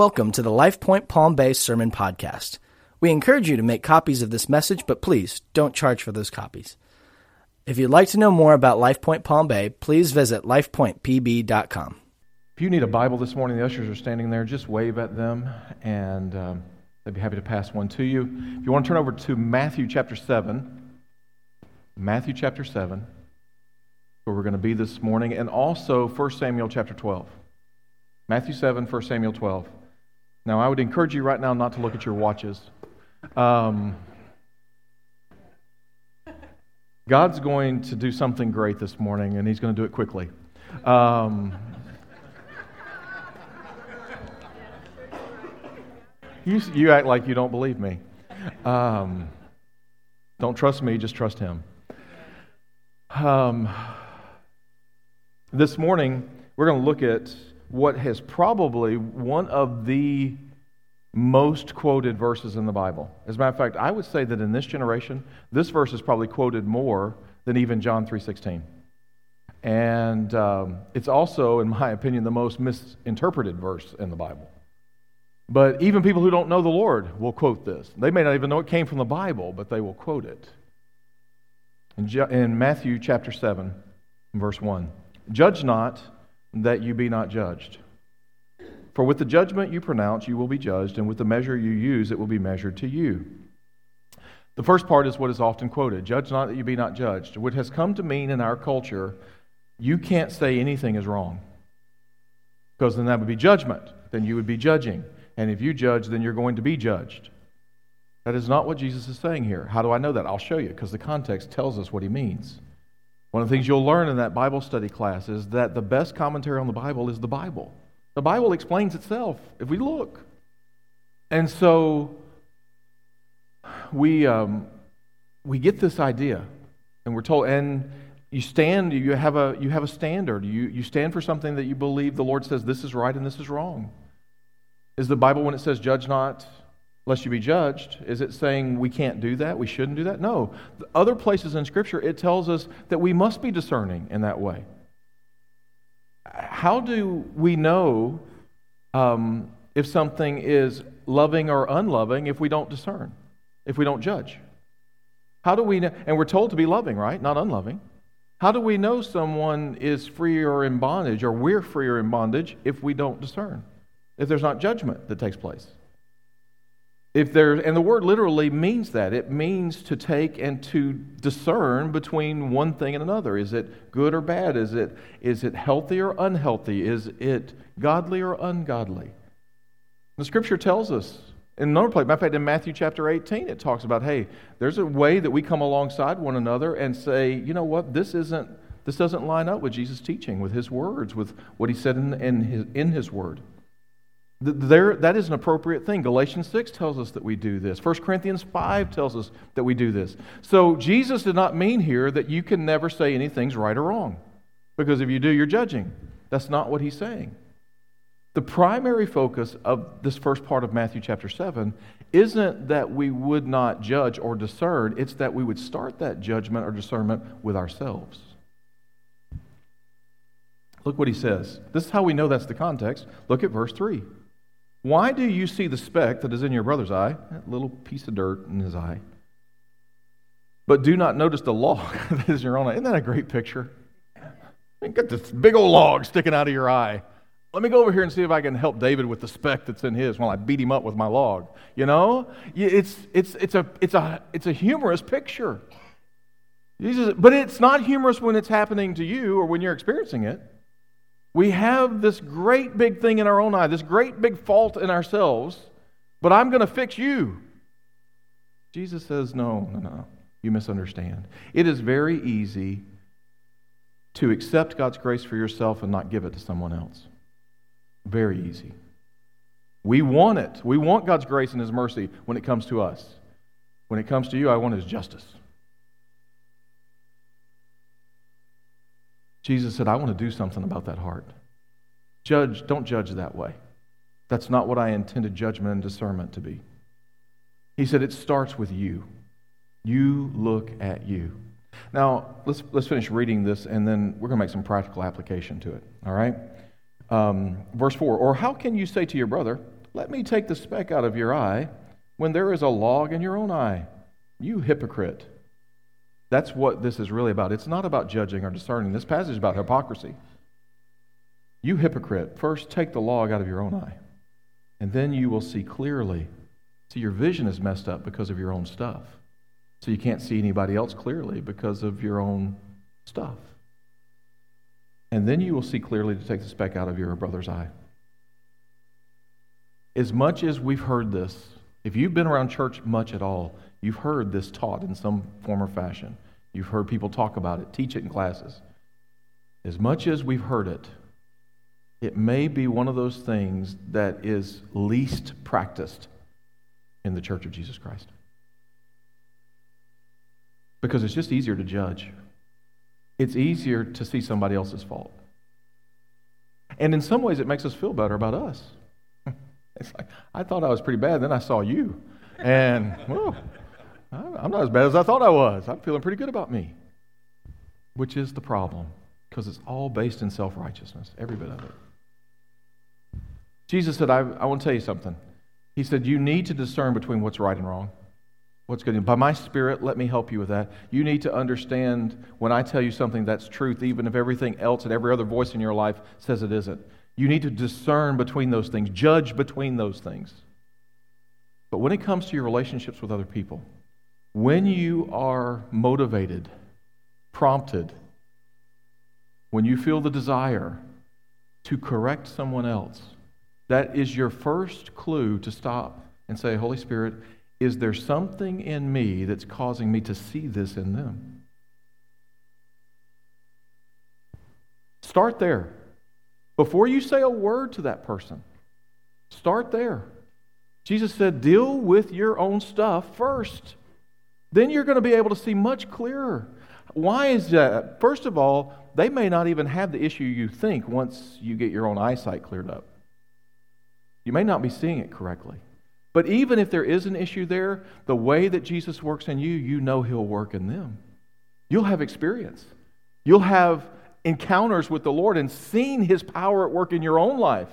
Welcome to the LifePoint Palm Bay Sermon Podcast. We encourage you to make copies of this message, but please don't charge for those copies. If you'd like to know more about LifePoint Palm Bay, please visit lifepointpb.com. If you need a Bible this morning, the ushers are standing there. Just wave at them, and um, they'd be happy to pass one to you. If you want to turn over to Matthew chapter 7, Matthew chapter 7, where we're going to be this morning, and also 1 Samuel chapter 12. Matthew 7, 1 Samuel 12. Now, I would encourage you right now not to look at your watches. Um, God's going to do something great this morning, and He's going to do it quickly. Um, you, you act like you don't believe me. Um, don't trust me, just trust Him. Um, this morning, we're going to look at what has probably one of the most quoted verses in the Bible. As a matter of fact, I would say that in this generation, this verse is probably quoted more than even John 3.16. And um, it's also, in my opinion, the most misinterpreted verse in the Bible. But even people who don't know the Lord will quote this. They may not even know it came from the Bible, but they will quote it. In, in Matthew chapter 7, verse 1, Judge not that you be not judged. For with the judgment you pronounce, you will be judged, and with the measure you use, it will be measured to you. The first part is what is often quoted Judge not that you be not judged. What has come to mean in our culture, you can't say anything is wrong. Because then that would be judgment. Then you would be judging. And if you judge, then you're going to be judged. That is not what Jesus is saying here. How do I know that? I'll show you, because the context tells us what he means. One of the things you'll learn in that Bible study class is that the best commentary on the Bible is the Bible. The Bible explains itself if we look. And so we, um, we get this idea, and we're told, and you stand, you have a, you have a standard. You, you stand for something that you believe the Lord says this is right and this is wrong. Is the Bible, when it says judge not, lest you be judged. Is it saying we can't do that? We shouldn't do that? No. Other places in Scripture, it tells us that we must be discerning in that way. How do we know um, if something is loving or unloving if we don't discern, if we don't judge? How do we know? And we're told to be loving, right? Not unloving. How do we know someone is free or in bondage, or we're free or in bondage, if we don't discern? If there's not judgment that takes place? If there, and the word literally means that. It means to take and to discern between one thing and another. Is it good or bad? Is it, is it healthy or unhealthy? Is it godly or ungodly? The scripture tells us in another place, matter of fact, in Matthew chapter 18, it talks about, hey, there's a way that we come alongside one another and say, you know what, this isn't this doesn't line up with Jesus' teaching, with his words, with what he said in, in, his, in his word. There, that is an appropriate thing. Galatians 6 tells us that we do this. 1 Corinthians 5 tells us that we do this. So Jesus did not mean here that you can never say anything's right or wrong. Because if you do, you're judging. That's not what he's saying. The primary focus of this first part of Matthew chapter 7 isn't that we would not judge or discern, it's that we would start that judgment or discernment with ourselves. Look what he says. This is how we know that's the context. Look at verse 3. Why do you see the speck that is in your brother's eye, that little piece of dirt in his eye, but do not notice the log that is in your own eye? Isn't that a great picture? You got this big old log sticking out of your eye. Let me go over here and see if I can help David with the speck that's in his while I beat him up with my log. You know, it's, it's, it's, a, it's, a, it's a humorous picture. Jesus, but it's not humorous when it's happening to you or when you're experiencing it. We have this great big thing in our own eye, this great big fault in ourselves, but I'm going to fix you. Jesus says, No, no, no. You misunderstand. It is very easy to accept God's grace for yourself and not give it to someone else. Very easy. We want it. We want God's grace and His mercy when it comes to us. When it comes to you, I want His justice. Jesus said, I want to do something about that heart. Judge, don't judge that way. That's not what I intended judgment and discernment to be. He said, it starts with you. You look at you. Now, let's, let's finish reading this, and then we're going to make some practical application to it. All right? Um, verse 4 Or how can you say to your brother, Let me take the speck out of your eye when there is a log in your own eye. You hypocrite. That's what this is really about. It's not about judging or discerning. This passage is about hypocrisy. You hypocrite, first take the log out of your own eye, and then you will see clearly. See, your vision is messed up because of your own stuff. So you can't see anybody else clearly because of your own stuff. And then you will see clearly to take the speck out of your brother's eye. As much as we've heard this, if you've been around church much at all, you've heard this taught in some form or fashion. You've heard people talk about it, teach it in classes. As much as we've heard it, it may be one of those things that is least practiced in the church of Jesus Christ. Because it's just easier to judge, it's easier to see somebody else's fault. And in some ways, it makes us feel better about us. It's like, I thought I was pretty bad, then I saw you. And, well, I'm not as bad as I thought I was. I'm feeling pretty good about me. Which is the problem, because it's all based in self righteousness, every bit of it. Jesus said, I, I want to tell you something. He said, You need to discern between what's right and wrong. What's good. By my spirit, let me help you with that. You need to understand when I tell you something that's truth, even if everything else and every other voice in your life says it isn't. You need to discern between those things, judge between those things. But when it comes to your relationships with other people, when you are motivated, prompted, when you feel the desire to correct someone else, that is your first clue to stop and say, Holy Spirit, is there something in me that's causing me to see this in them? Start there. Before you say a word to that person, start there. Jesus said, deal with your own stuff first. Then you're going to be able to see much clearer. Why is that? First of all, they may not even have the issue you think once you get your own eyesight cleared up. You may not be seeing it correctly. But even if there is an issue there, the way that Jesus works in you, you know He'll work in them. You'll have experience. You'll have encounters with the Lord and seen His power at work in your own life.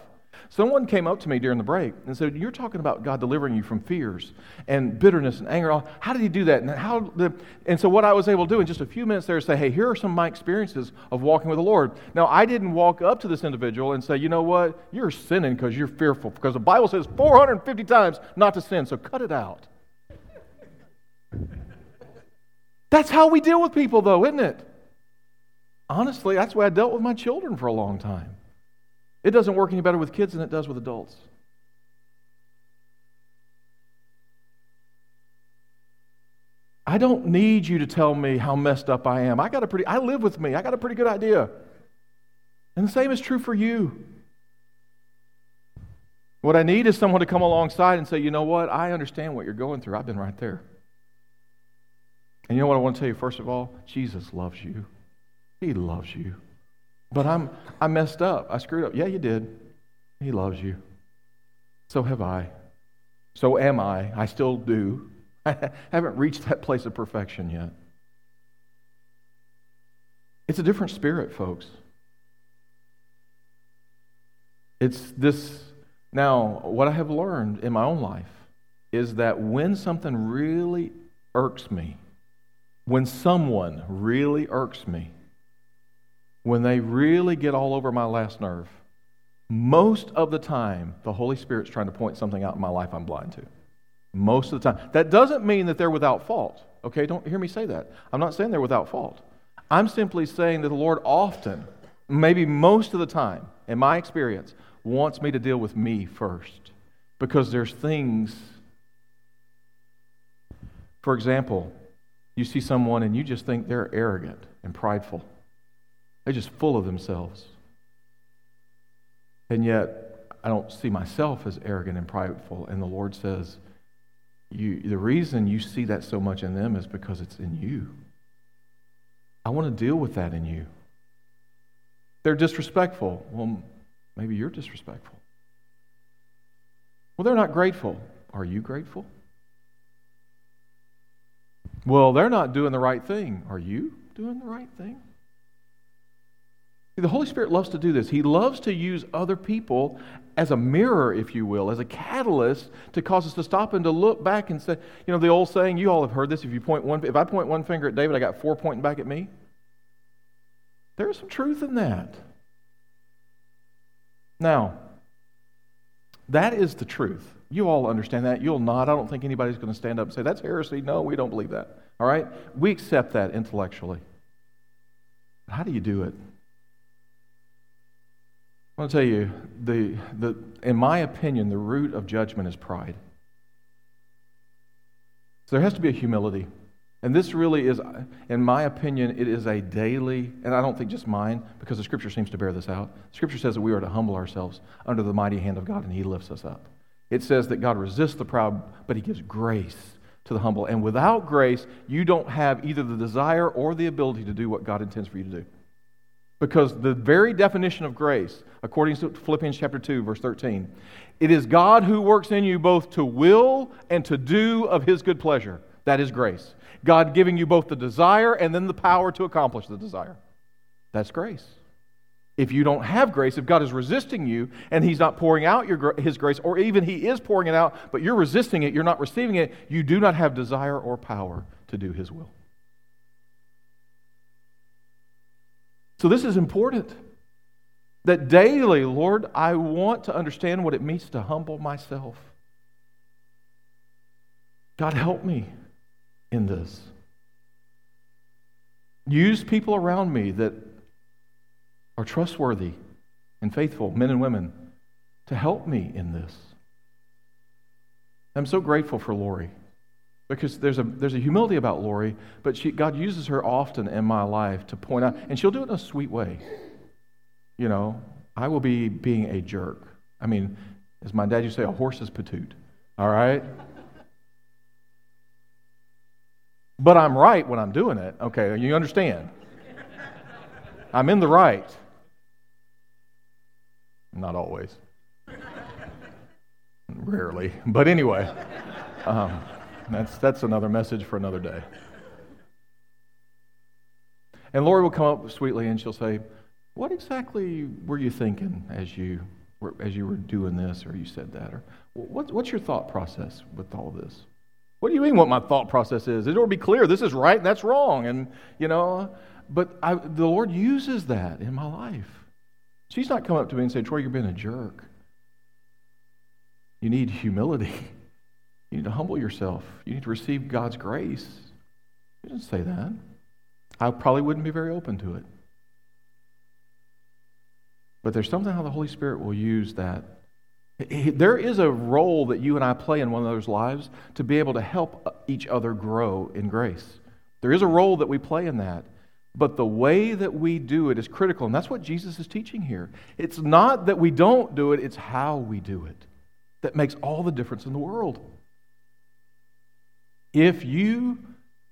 Someone came up to me during the break and said, You're talking about God delivering you from fears and bitterness and anger. How did He do that? And, how the, and so, what I was able to do in just a few minutes there is say, Hey, here are some of my experiences of walking with the Lord. Now, I didn't walk up to this individual and say, You know what? You're sinning because you're fearful, because the Bible says 450 times not to sin, so cut it out. That's how we deal with people, though, isn't it? Honestly, that's the way I dealt with my children for a long time. It doesn't work any better with kids than it does with adults. I don't need you to tell me how messed up I am. I got a pretty I live with me. I got a pretty good idea. And the same is true for you. What I need is someone to come alongside and say, "You know what? I understand what you're going through. I've been right there." And you know what I want to tell you first of all? Jesus loves you. He loves you. But I'm, I messed up. I screwed up. Yeah, you did. He loves you. So have I. So am I. I still do. I haven't reached that place of perfection yet. It's a different spirit, folks. It's this. Now, what I have learned in my own life is that when something really irks me, when someone really irks me, when they really get all over my last nerve, most of the time, the Holy Spirit's trying to point something out in my life I'm blind to. Most of the time. That doesn't mean that they're without fault. Okay, don't hear me say that. I'm not saying they're without fault. I'm simply saying that the Lord often, maybe most of the time, in my experience, wants me to deal with me first. Because there's things, for example, you see someone and you just think they're arrogant and prideful. They're just full of themselves. And yet, I don't see myself as arrogant and prideful. And the Lord says, you, the reason you see that so much in them is because it's in you. I want to deal with that in you. They're disrespectful. Well, maybe you're disrespectful. Well, they're not grateful. Are you grateful? Well, they're not doing the right thing. Are you doing the right thing? The Holy Spirit loves to do this. He loves to use other people as a mirror, if you will, as a catalyst to cause us to stop and to look back and say, you know, the old saying, you all have heard this, if you point one if I point one finger at David, I got four pointing back at me. There's some truth in that. Now, that is the truth. You all understand that. You'll nod. I don't think anybody's going to stand up and say, that's heresy. No, we don't believe that. All right? We accept that intellectually. How do you do it? I want to tell you, the, the, in my opinion, the root of judgment is pride. So there has to be a humility. And this really is, in my opinion, it is a daily, and I don't think just mine, because the scripture seems to bear this out. Scripture says that we are to humble ourselves under the mighty hand of God, and He lifts us up. It says that God resists the proud, but He gives grace to the humble. And without grace, you don't have either the desire or the ability to do what God intends for you to do. Because the very definition of grace, according to Philippians chapter 2, verse 13, it is God who works in you both to will and to do of his good pleasure. That is grace. God giving you both the desire and then the power to accomplish the desire. That's grace. If you don't have grace, if God is resisting you and He's not pouring out your, His grace, or even He is pouring it out, but you're resisting it, you're not receiving it, you do not have desire or power to do His will. So, this is important. That daily, Lord, I want to understand what it means to humble myself. God, help me in this. Use people around me that are trustworthy and faithful, men and women, to help me in this. I'm so grateful for Lori because there's a, there's a humility about Lori, but she, God uses her often in my life to point out, and she'll do it in a sweet way. You know, I will be being a jerk. I mean, as my dad used to say, a horse's patoot. All right? But I'm right when I'm doing it. Okay, you understand? I'm in the right. Not always. Rarely. But anyway. Um, that's, that's another message for another day. And Lori will come up sweetly and she'll say, What exactly were you thinking as you were, as you were doing this or you said that? Or what, what's your thought process with all this? What do you mean what my thought process is? It'll be clear. This is right and that's wrong. And, you know, but I, the Lord uses that in my life. She's not coming up to me and saying, Troy, you're being a jerk. You need humility. You need to humble yourself. You need to receive God's grace. He didn't say that. I probably wouldn't be very open to it. But there's something how the Holy Spirit will use that. There is a role that you and I play in one those lives to be able to help each other grow in grace. There is a role that we play in that. But the way that we do it is critical. And that's what Jesus is teaching here. It's not that we don't do it, it's how we do it that makes all the difference in the world. If you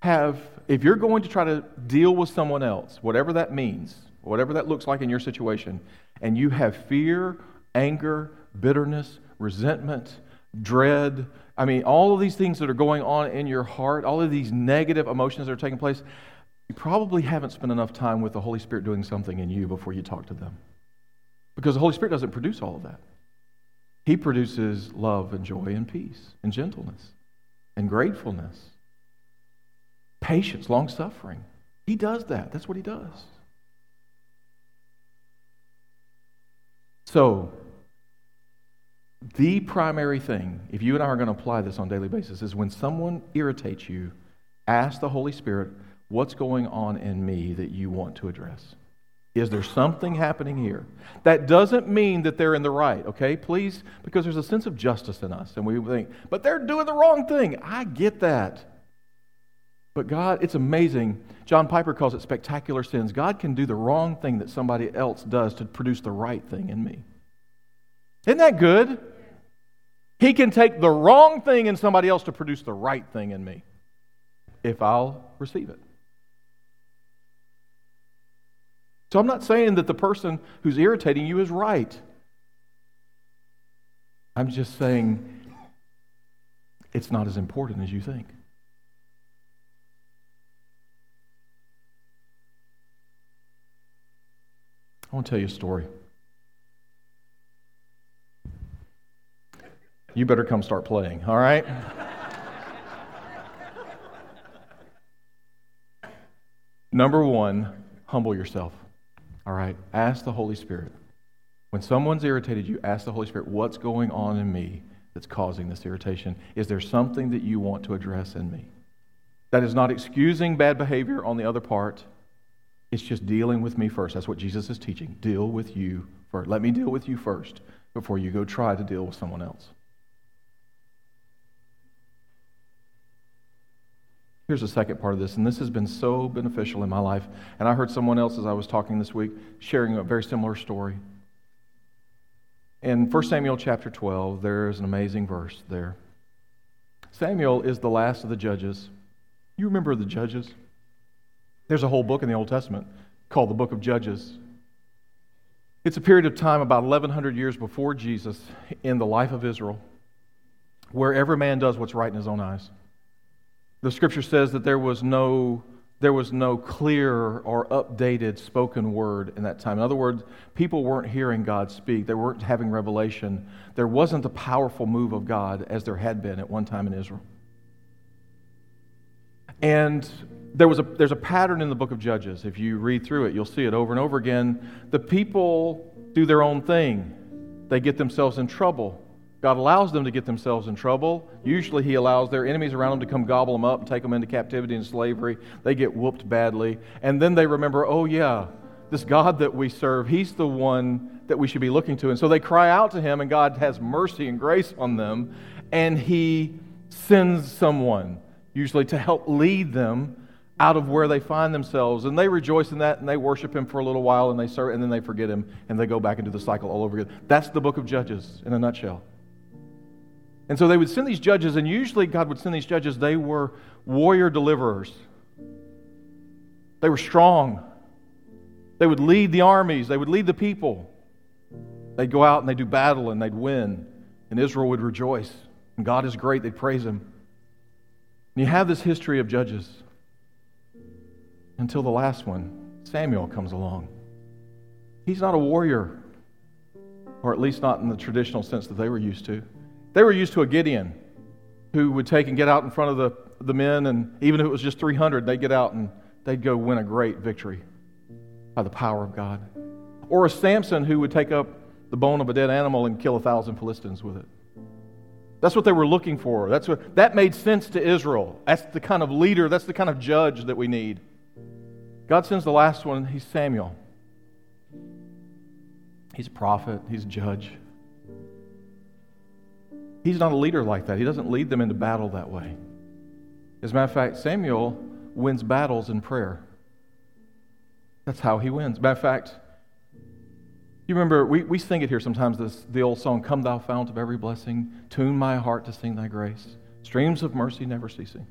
have, if you're going to try to deal with someone else, whatever that means, whatever that looks like in your situation, and you have fear, anger, bitterness, resentment, dread, I mean, all of these things that are going on in your heart, all of these negative emotions that are taking place, you probably haven't spent enough time with the Holy Spirit doing something in you before you talk to them. Because the Holy Spirit doesn't produce all of that. He produces love and joy and peace and gentleness and gratefulness, patience, long suffering. He does that. That's what he does. So, the primary thing, if you and I are going to apply this on a daily basis, is when someone irritates you, ask the Holy Spirit, what's going on in me that you want to address? Is there something happening here? That doesn't mean that they're in the right, okay? Please, because there's a sense of justice in us, and we think, but they're doing the wrong thing. I get that. But God, it's amazing. John Piper calls it spectacular sins. God can do the wrong thing that somebody else does to produce the right thing in me. Isn't that good? He can take the wrong thing in somebody else to produce the right thing in me if I'll receive it. So I'm not saying that the person who's irritating you is right. I'm just saying it's not as important as you think. I want to tell you a story. You better come start playing, all right? Number one, humble yourself. All right? Ask the Holy Spirit. When someone's irritated you, ask the Holy Spirit, what's going on in me that's causing this irritation? Is there something that you want to address in me? That is not excusing bad behavior on the other part. It's just dealing with me first. That's what Jesus is teaching. Deal with you first. Let me deal with you first before you go try to deal with someone else. Here's the second part of this, and this has been so beneficial in my life. And I heard someone else as I was talking this week sharing a very similar story. In 1 Samuel chapter 12, there is an amazing verse there. Samuel is the last of the judges. You remember the judges? There's a whole book in the Old Testament called the Book of Judges. It's a period of time about 1,100 years before Jesus in the life of Israel where every man does what's right in his own eyes. The scripture says that there was no there was no clear or updated spoken word in that time. In other words, people weren't hearing God speak. They weren't having revelation. There wasn't a powerful move of God as there had been at one time in Israel. And there was a, there's a pattern in the book of Judges. If you read through it, you'll see it over and over again. The people do their own thing, they get themselves in trouble. God allows them to get themselves in trouble. Usually, He allows their enemies around them to come gobble them up and take them into captivity and slavery. They get whooped badly. And then they remember, oh, yeah, this God that we serve, He's the one that we should be looking to. And so they cry out to Him, and God has mercy and grace on them. And He sends someone, usually to help lead them out of where they find themselves. And they rejoice in that and they worship him for a little while and they serve and then they forget him and they go back into the cycle all over again. That's the book of Judges in a nutshell. And so they would send these judges, and usually God would send these judges, they were warrior deliverers. They were strong. They would lead the armies, they would lead the people. They'd go out and they'd do battle and they'd win, and Israel would rejoice. And God is great, they'd praise Him. And you have this history of judges until the last one, Samuel, comes along. He's not a warrior, or at least not in the traditional sense that they were used to. They were used to a Gideon who would take and get out in front of the, the men, and even if it was just 300, they'd get out and they'd go win a great victory by the power of God. Or a Samson who would take up the bone of a dead animal and kill a thousand Philistines with it. That's what they were looking for. That's what, that made sense to Israel. That's the kind of leader, that's the kind of judge that we need. God sends the last one, he's Samuel. He's a prophet, he's a judge. He's not a leader like that. He doesn't lead them into battle that way. As a matter of fact, Samuel wins battles in prayer. That's how he wins. Matter of fact, you remember, we, we sing it here sometimes, this, the old song, Come Thou Fount of Every Blessing, tune my heart to sing thy grace, streams of mercy never ceasing,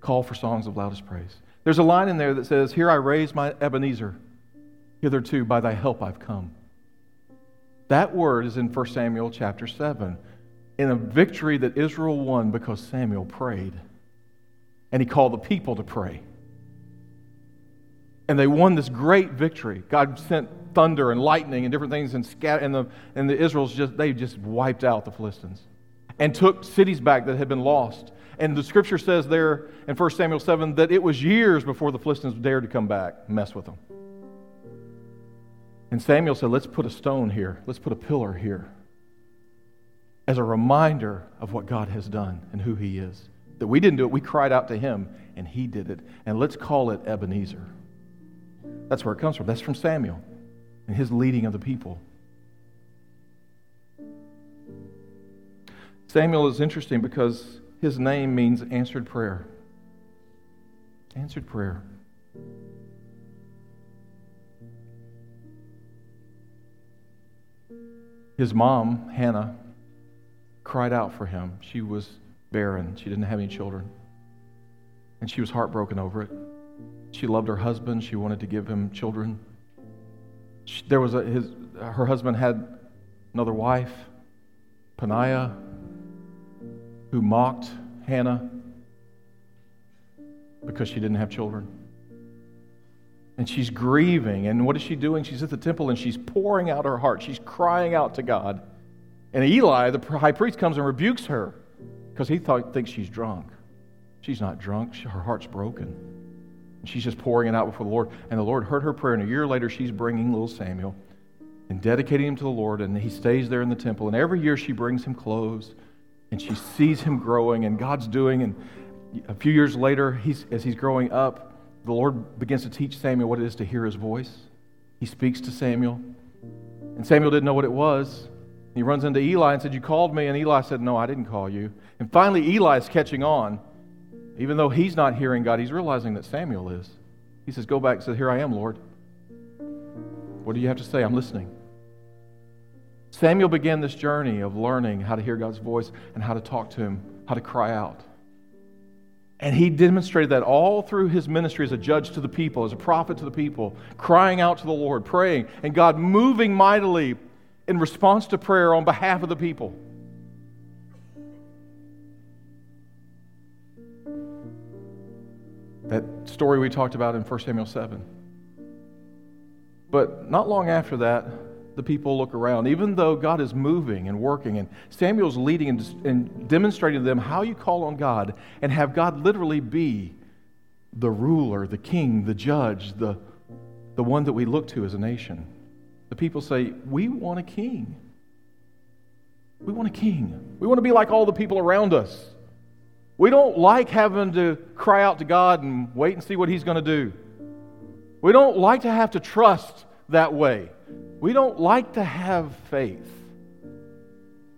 call for songs of loudest praise. There's a line in there that says, Here I raise my Ebenezer, hitherto by thy help I've come. That word is in 1 Samuel chapter 7 in a victory that Israel won because Samuel prayed. And he called the people to pray. And they won this great victory. God sent thunder and lightning and different things, and, and, the, and the Israels just, they just wiped out the Philistines and took cities back that had been lost. And the scripture says there in 1 Samuel 7 that it was years before the Philistines dared to come back mess with them. And Samuel said, Let's put a stone here, let's put a pillar here as a reminder of what God has done and who He is. That we didn't do it, we cried out to Him, and He did it. And let's call it Ebenezer. That's where it comes from. That's from Samuel and his leading of the people. Samuel is interesting because his name means answered prayer. Answered prayer. His mom, Hannah, cried out for him. She was barren, she didn't have any children. And she was heartbroken over it. She loved her husband, she wanted to give him children. She, there was a, his, her husband had another wife, Peninnah, who mocked Hannah because she didn't have children. And she's grieving. And what is she doing? She's at the temple and she's pouring out her heart. She's crying out to God. And Eli, the high priest, comes and rebukes her because he thought, thinks she's drunk. She's not drunk, her heart's broken. She's just pouring it out before the Lord. And the Lord heard her prayer. And a year later, she's bringing little Samuel and dedicating him to the Lord. And he stays there in the temple. And every year, she brings him clothes and she sees him growing and God's doing. And a few years later, he's, as he's growing up, the Lord begins to teach Samuel what it is to hear his voice. He speaks to Samuel. And Samuel didn't know what it was. He runs into Eli and said, You called me. And Eli said, No, I didn't call you. And finally, Eli is catching on. Even though he's not hearing God, he's realizing that Samuel is. He says, Go back and says, Here I am, Lord. What do you have to say? I'm listening. Samuel began this journey of learning how to hear God's voice and how to talk to him, how to cry out. And he demonstrated that all through his ministry as a judge to the people, as a prophet to the people, crying out to the Lord, praying, and God moving mightily in response to prayer on behalf of the people. That story we talked about in 1 Samuel 7. But not long after that, the people look around, even though God is moving and working, and Samuel's leading and, and demonstrating to them how you call on God and have God literally be the ruler, the king, the judge, the, the one that we look to as a nation. The people say, We want a king. We want a king. We want to be like all the people around us. We don't like having to cry out to God and wait and see what He's going to do. We don't like to have to trust that way. We don't like to have faith.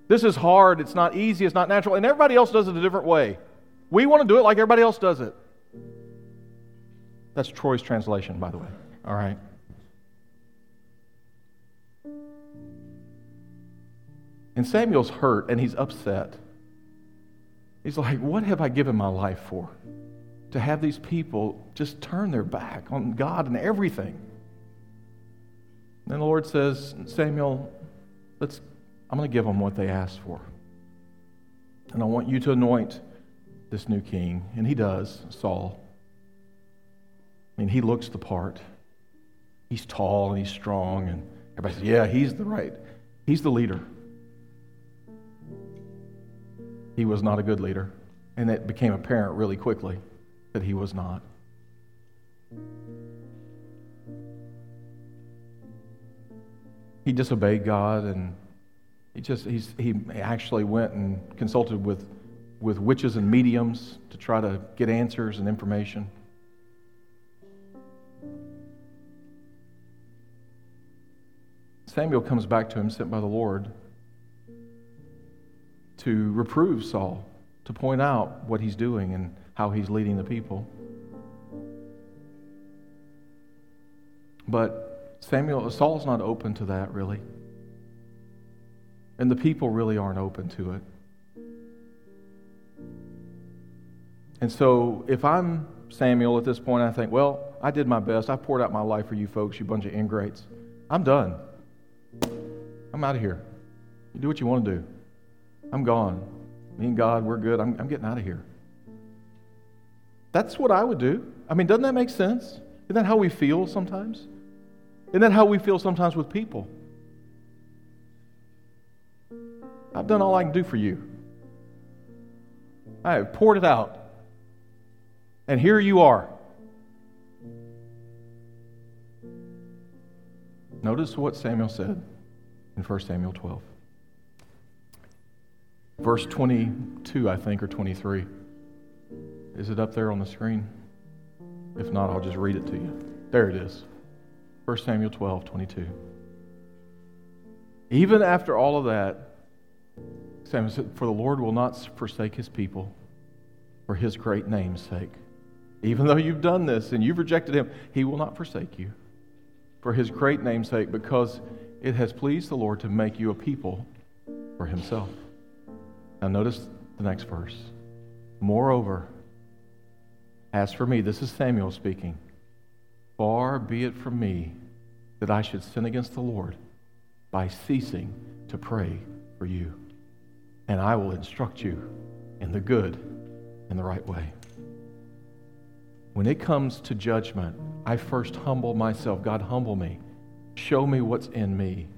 This is hard, it's not easy, it's not natural, and everybody else does it a different way. We want to do it like everybody else does it. That's Troy's translation, by the way. All right. And Samuel's hurt and he's upset. He's like, What have I given my life for? To have these people just turn their back on God and everything. Then the Lord says, Samuel, let's, I'm going to give them what they asked for. And I want you to anoint this new king. And he does, Saul. I mean, he looks the part. He's tall and he's strong. And everybody says, yeah, he's the right. He's the leader. He was not a good leader. And it became apparent really quickly that he was not. he disobeyed God and he just he's, he actually went and consulted with, with witches and mediums to try to get answers and information. Samuel comes back to him, sent by the Lord, to reprove Saul, to point out what he's doing and how he's leading the people. But Samuel, Saul's not open to that, really. And the people really aren't open to it. And so if I'm Samuel at this point, I think, well, I did my best. I poured out my life for you folks, you bunch of ingrates. I'm done. I'm out of here. You do what you want to do. I'm gone. Me and God, we're good. I'm, I'm getting out of here. That's what I would do. I mean, doesn't that make sense? Isn't that how we feel sometimes? Isn't that how we feel sometimes with people? I've done all I can do for you. I have poured it out. And here you are. Notice what Samuel said in 1 Samuel 12. Verse 22, I think, or 23. Is it up there on the screen? If not, I'll just read it to you. There it is. 1 Samuel 12, 22. Even after all of that, Samuel said, For the Lord will not forsake his people for his great name's sake. Even though you've done this and you've rejected him, he will not forsake you for his great name's sake because it has pleased the Lord to make you a people for himself. Now, notice the next verse. Moreover, as for me, this is Samuel speaking. Far be it from me that I should sin against the Lord by ceasing to pray for you. And I will instruct you in the good and the right way. when it comes to judgment, I first humble myself. God, humble me. Show me what's in me.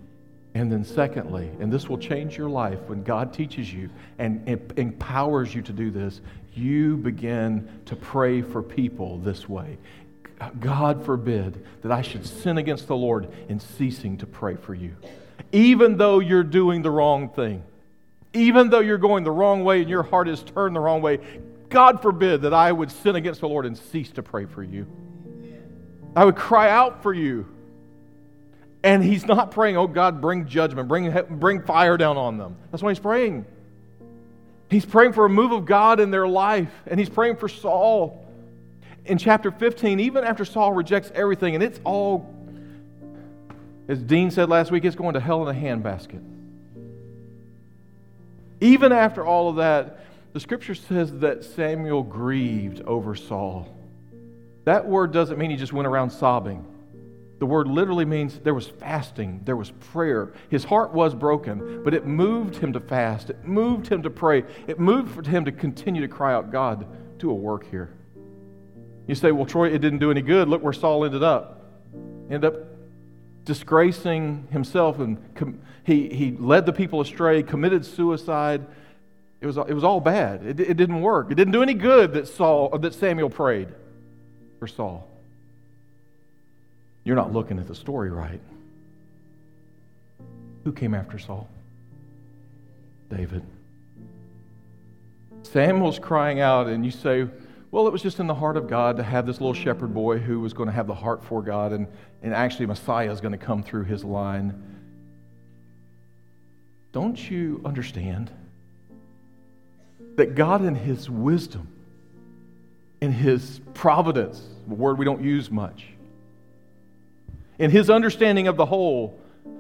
And then, secondly, and this will change your life when God teaches you and empowers you to do this, you begin to pray for people this way. God forbid that I should sin against the Lord in ceasing to pray for you. Even though you're doing the wrong thing, even though you're going the wrong way and your heart is turned the wrong way, God forbid that I would sin against the Lord and cease to pray for you. I would cry out for you. And he's not praying, oh God, bring judgment, bring, bring fire down on them. That's why he's praying. He's praying for a move of God in their life, and he's praying for Saul. In chapter 15, even after Saul rejects everything, and it's all, as Dean said last week, it's going to hell in a handbasket. Even after all of that, the scripture says that Samuel grieved over Saul. That word doesn't mean he just went around sobbing. The word literally means there was fasting, there was prayer. His heart was broken, but it moved him to fast. It moved him to pray. It moved him to continue to cry out, God, do a work here. You say, well, Troy, it didn't do any good. Look where Saul ended up. Ended up disgracing himself, and com- he, he led the people astray, committed suicide it was, it was all bad. It, it didn't work. It didn't do any good that, Saul, that Samuel prayed for Saul. You're not looking at the story right. Who came after Saul? David. Samuel's crying out, and you say, well, it was just in the heart of God to have this little shepherd boy who was going to have the heart for God, and, and actually Messiah is going to come through his line. Don't you understand? that God, in His wisdom, in His providence, a word we don't use much, in His understanding of the whole,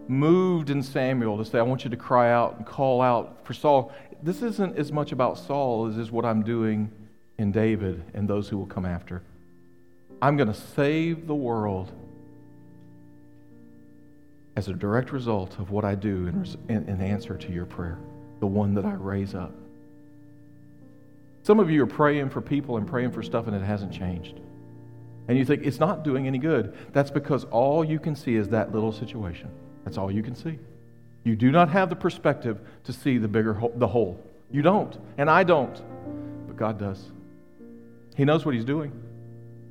moved in Samuel to say, I want you to cry out and call out for Saul. This isn't as much about Saul as is what I'm doing in David and those who will come after. I'm going to save the world as a direct result of what I do in, in, answer to your prayer, the one that I raise up. Some of you are praying for people and praying for stuff and it hasn't changed. And you think it's not doing any good. That's because all you can see is that little situation. That's all you can see. You do not have the perspective to see the bigger whole, the whole. You don't, and I don't. But God does. He knows what he's doing.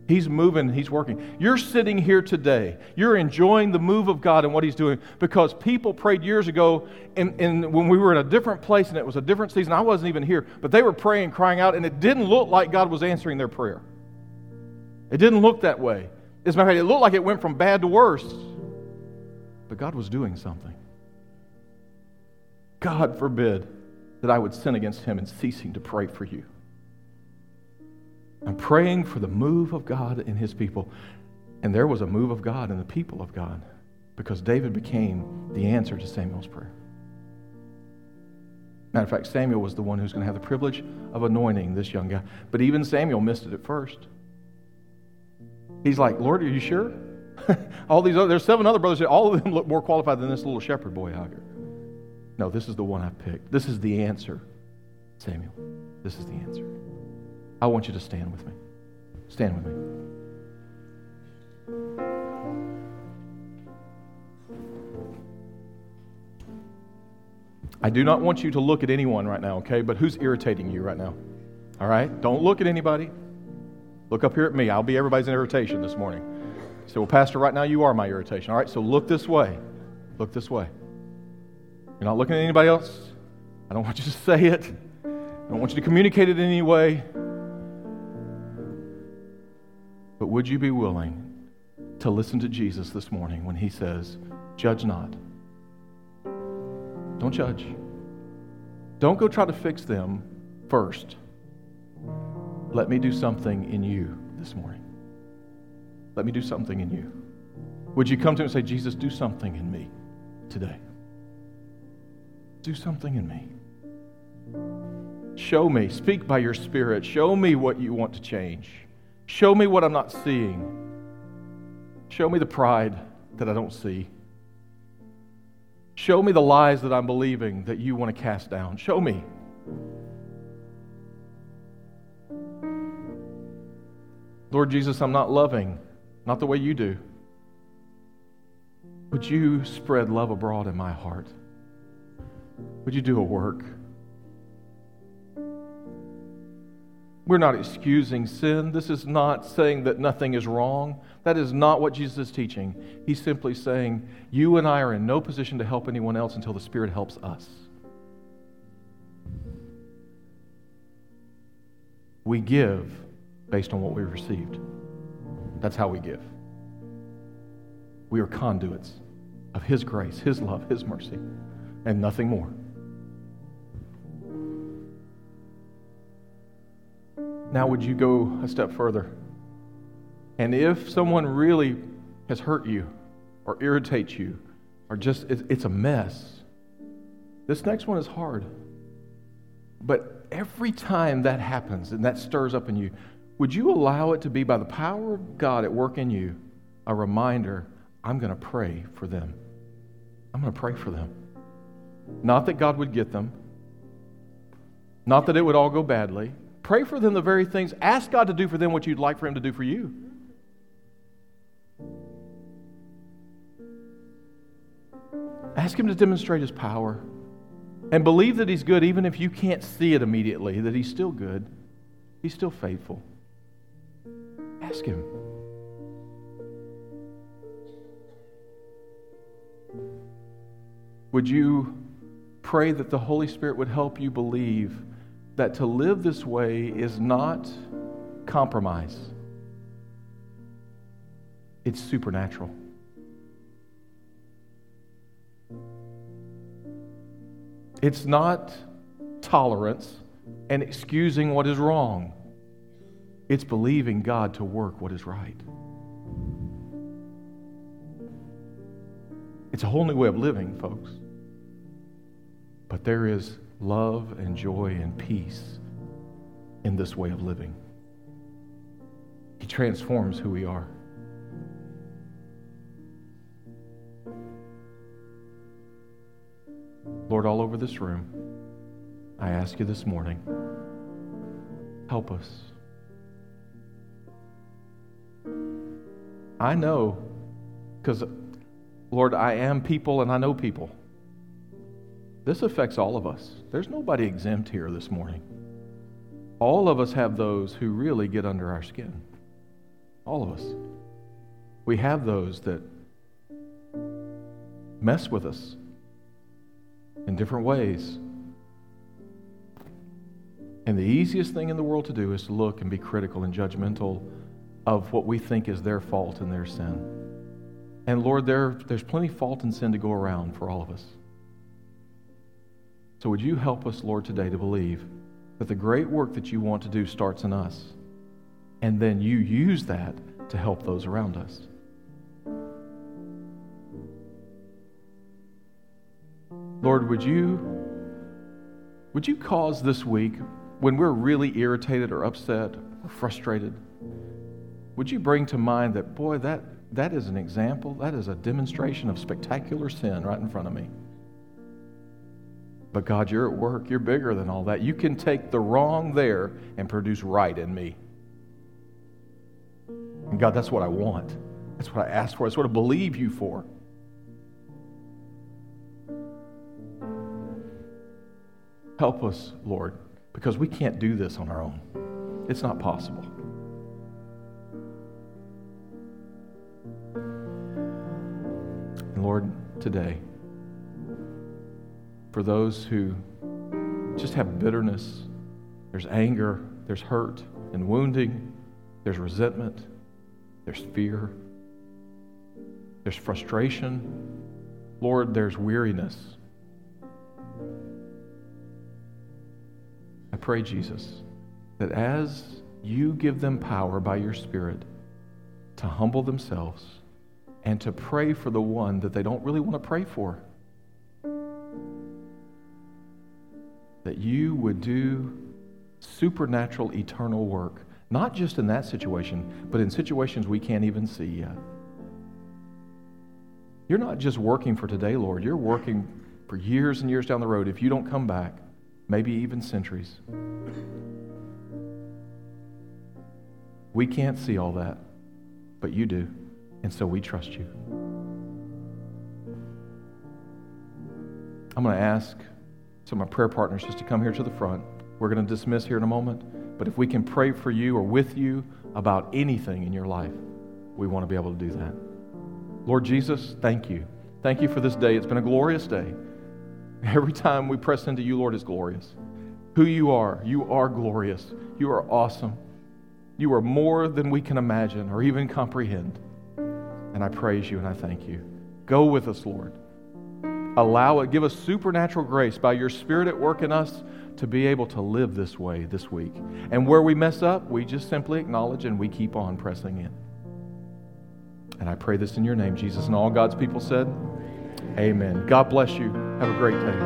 He's moving, He's working. You're sitting here today. You're enjoying the move of God and what He's doing because people prayed years ago and, and when we were in a different place and it was a different season. I wasn't even here, but they were praying, crying out, and it didn't look like God was answering their prayer. It didn't look that way. As a matter of fact, it looked like it went from bad to worse. But God was doing something. God forbid that I would sin against Him in ceasing to pray for you. I'm praying for the move of God in his people. And there was a move of God in the people of God because David became the answer to Samuel's prayer. Matter of fact, Samuel was the one who's going to have the privilege of anointing this young guy. But even Samuel missed it at first. He's like, Lord, are you sure? all these other, there's seven other brothers. All of them look more qualified than this little shepherd boy out here. No, this is the one I picked. This is the answer, Samuel. This is the answer. I want you to stand with me. Stand with me. I do not want you to look at anyone right now, okay? But who's irritating you right now? All right? Don't look at anybody. Look up here at me. I'll be everybody's irritation this morning. So, well, Pastor, right now you are my irritation. All right? So look this way. Look this way. You're not looking at anybody else. I don't want you to say it. I don't want you to communicate it in any way. But would you be willing to listen to Jesus this morning when he says, Judge not? Don't judge. Don't go try to fix them first. Let me do something in you this morning. Let me do something in you. Would you come to him and say, Jesus, do something in me today? Do something in me. Show me. Speak by your Spirit. Show me what you want to change. Show me what I'm not seeing. Show me the pride that I don't see. Show me the lies that I'm believing that you want to cast down. Show me. Lord Jesus, I'm not loving, not the way you do. Would you spread love abroad in my heart? Would you do a work? We're not excusing sin. This is not saying that nothing is wrong. That is not what Jesus is teaching. He's simply saying, You and I are in no position to help anyone else until the Spirit helps us. We give based on what we've received. That's how we give. We are conduits of His grace, His love, His mercy, and nothing more. Now, would you go a step further? And if someone really has hurt you or irritates you or just it's a mess, this next one is hard. But every time that happens and that stirs up in you, would you allow it to be by the power of God at work in you a reminder I'm going to pray for them? I'm going to pray for them. Not that God would get them, not that it would all go badly, Pray for them the very things. Ask God to do for them what you'd like for Him to do for you. Ask Him to demonstrate His power. And believe that He's good even if you can't see it immediately, that He's still good. He's still faithful. Ask Him. Would you pray that the Holy Spirit would help you believe? that to live this way is not compromise, it's supernatural. It's not tolerance and excusing what is wrong. It's believing God to work what is right. It's a whole new way of living, folks. But there is love and joy and peace in this way of living. He transforms who we are. Lord, all over this room, I ask you this morning, help us. I know, because, Lord, I am people and I know people. This affects all of us. There's nobody exempt here this morning. All of us have those who really get under our skin. All of us. We have those that mess with us in different ways. And the easiest thing in the world to do is to look and be critical and judgmental of what we think is their fault and their sin. And Lord, there, there's plenty of fault and sin to go around for all of us. So, would you help us, Lord, today to believe that the great work that you want to do starts in us, and then you use that to help those around us? Lord, would you, would you cause this week, when we're really irritated or upset or frustrated, would you bring to mind that, boy, that, that is an example, that is a demonstration of spectacular sin right in front of me? But God, you're at work. You're bigger than all that. You can take the wrong there and produce right in me. And God, that's what I want. That's what I ask for. That's what I believe you for. Help us, Lord, because we can't do this on our own. It's not possible. Lord, today, for those who just have bitterness. There's anger, there's hurt and wounding, there's resentment, there's fear, there's frustration. Lord, there's weariness. I pray, Jesus, that as you give them power by your Spirit to humble themselves and to pray for the one that they don't really want to pray for that you would do supernatural, eternal work, not just in that situation, but in situations we can't even see yet. You're not just working for today, Lord. You're working for years and years down the road if you don't come back, maybe even centuries. We can't see all that, but you do. And so we trust you. I'm going to ask some of my prayer partners just to come here to the front. We're going to dismiss here in a moment. But if we can pray for you or with you about anything in your life, we want to be able to do that. Lord Jesus, thank you. Thank you for this day. It's been a glorious day. Every time we press into you, Lord, is glorious. Who you are, you are glorious. You are awesome. You are more than we can imagine or even comprehend. And I praise you and I thank you. Go with us, Lord. Allow it, give us supernatural grace by your Spirit at work in us to be able to live this way this week. And where we mess up, we just simply acknowledge and we keep on pressing in. And I pray this in your name, Jesus. And all God's people said, Amen. God bless you. Have a great day.